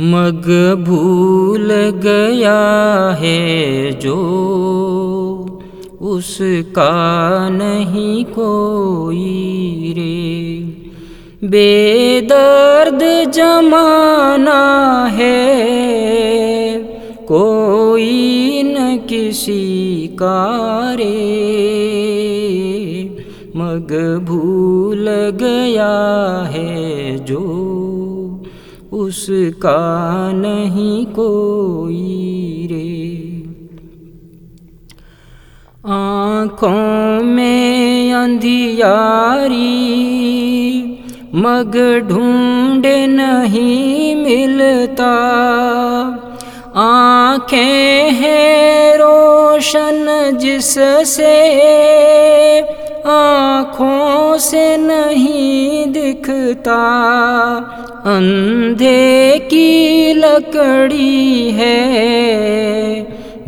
मग भूल गया है जो, उसका नहीं कोई रे। बेदर्द जमाना है, कोई न किसी का रे। मग भूल गया है जो उसका नहीं कोई रे। आँखों में अंधियारी, मग ढूंढे नहीं मिलता। आँखें हैं रोशन जिससे आँखों से नहीं दिखता अंधे की लकड़ी है।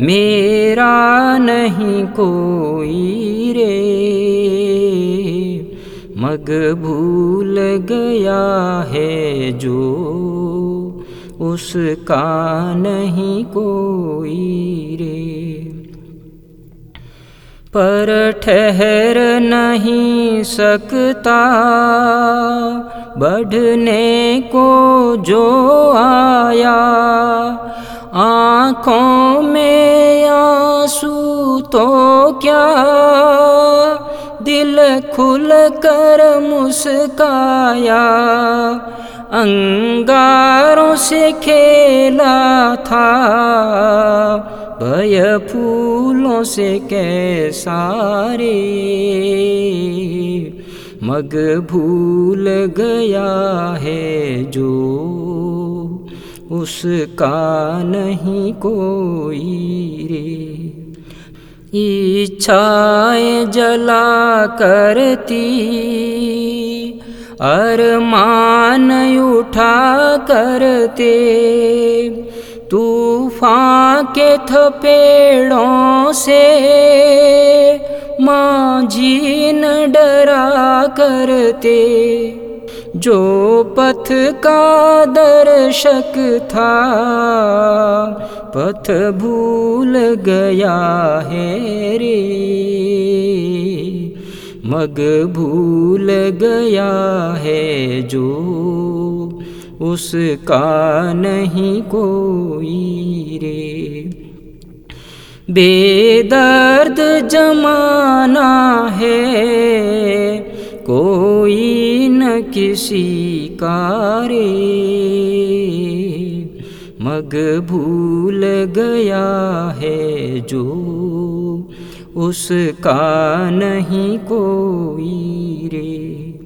मेरा नहीं कोई रे। मग भूल गया है जो, उसका नहीं कोई रे। पर ठहर नहीं सकता। बढ़ने को जो आया, आँखों में आँसू तो क्या? दिल खुल कर मुस्काया, अंगारों से खेला था। भय फूलों से कैसारे मग भूल गया है जो, उसका नहीं कोई रे। इच्छाएँ जला करती, अरमान उठा करते तूफ़ान के थपेड़ों से माँ जी न डरा करते, जो पथ का दर्शक था, पथ भूल गया है रे। मग भूल गया है जो उसका नहीं कोई रे। बेदर्द जमाना है, कोई न किसी का रे। मग भूल गया है जो, उसका नहीं कोई रे।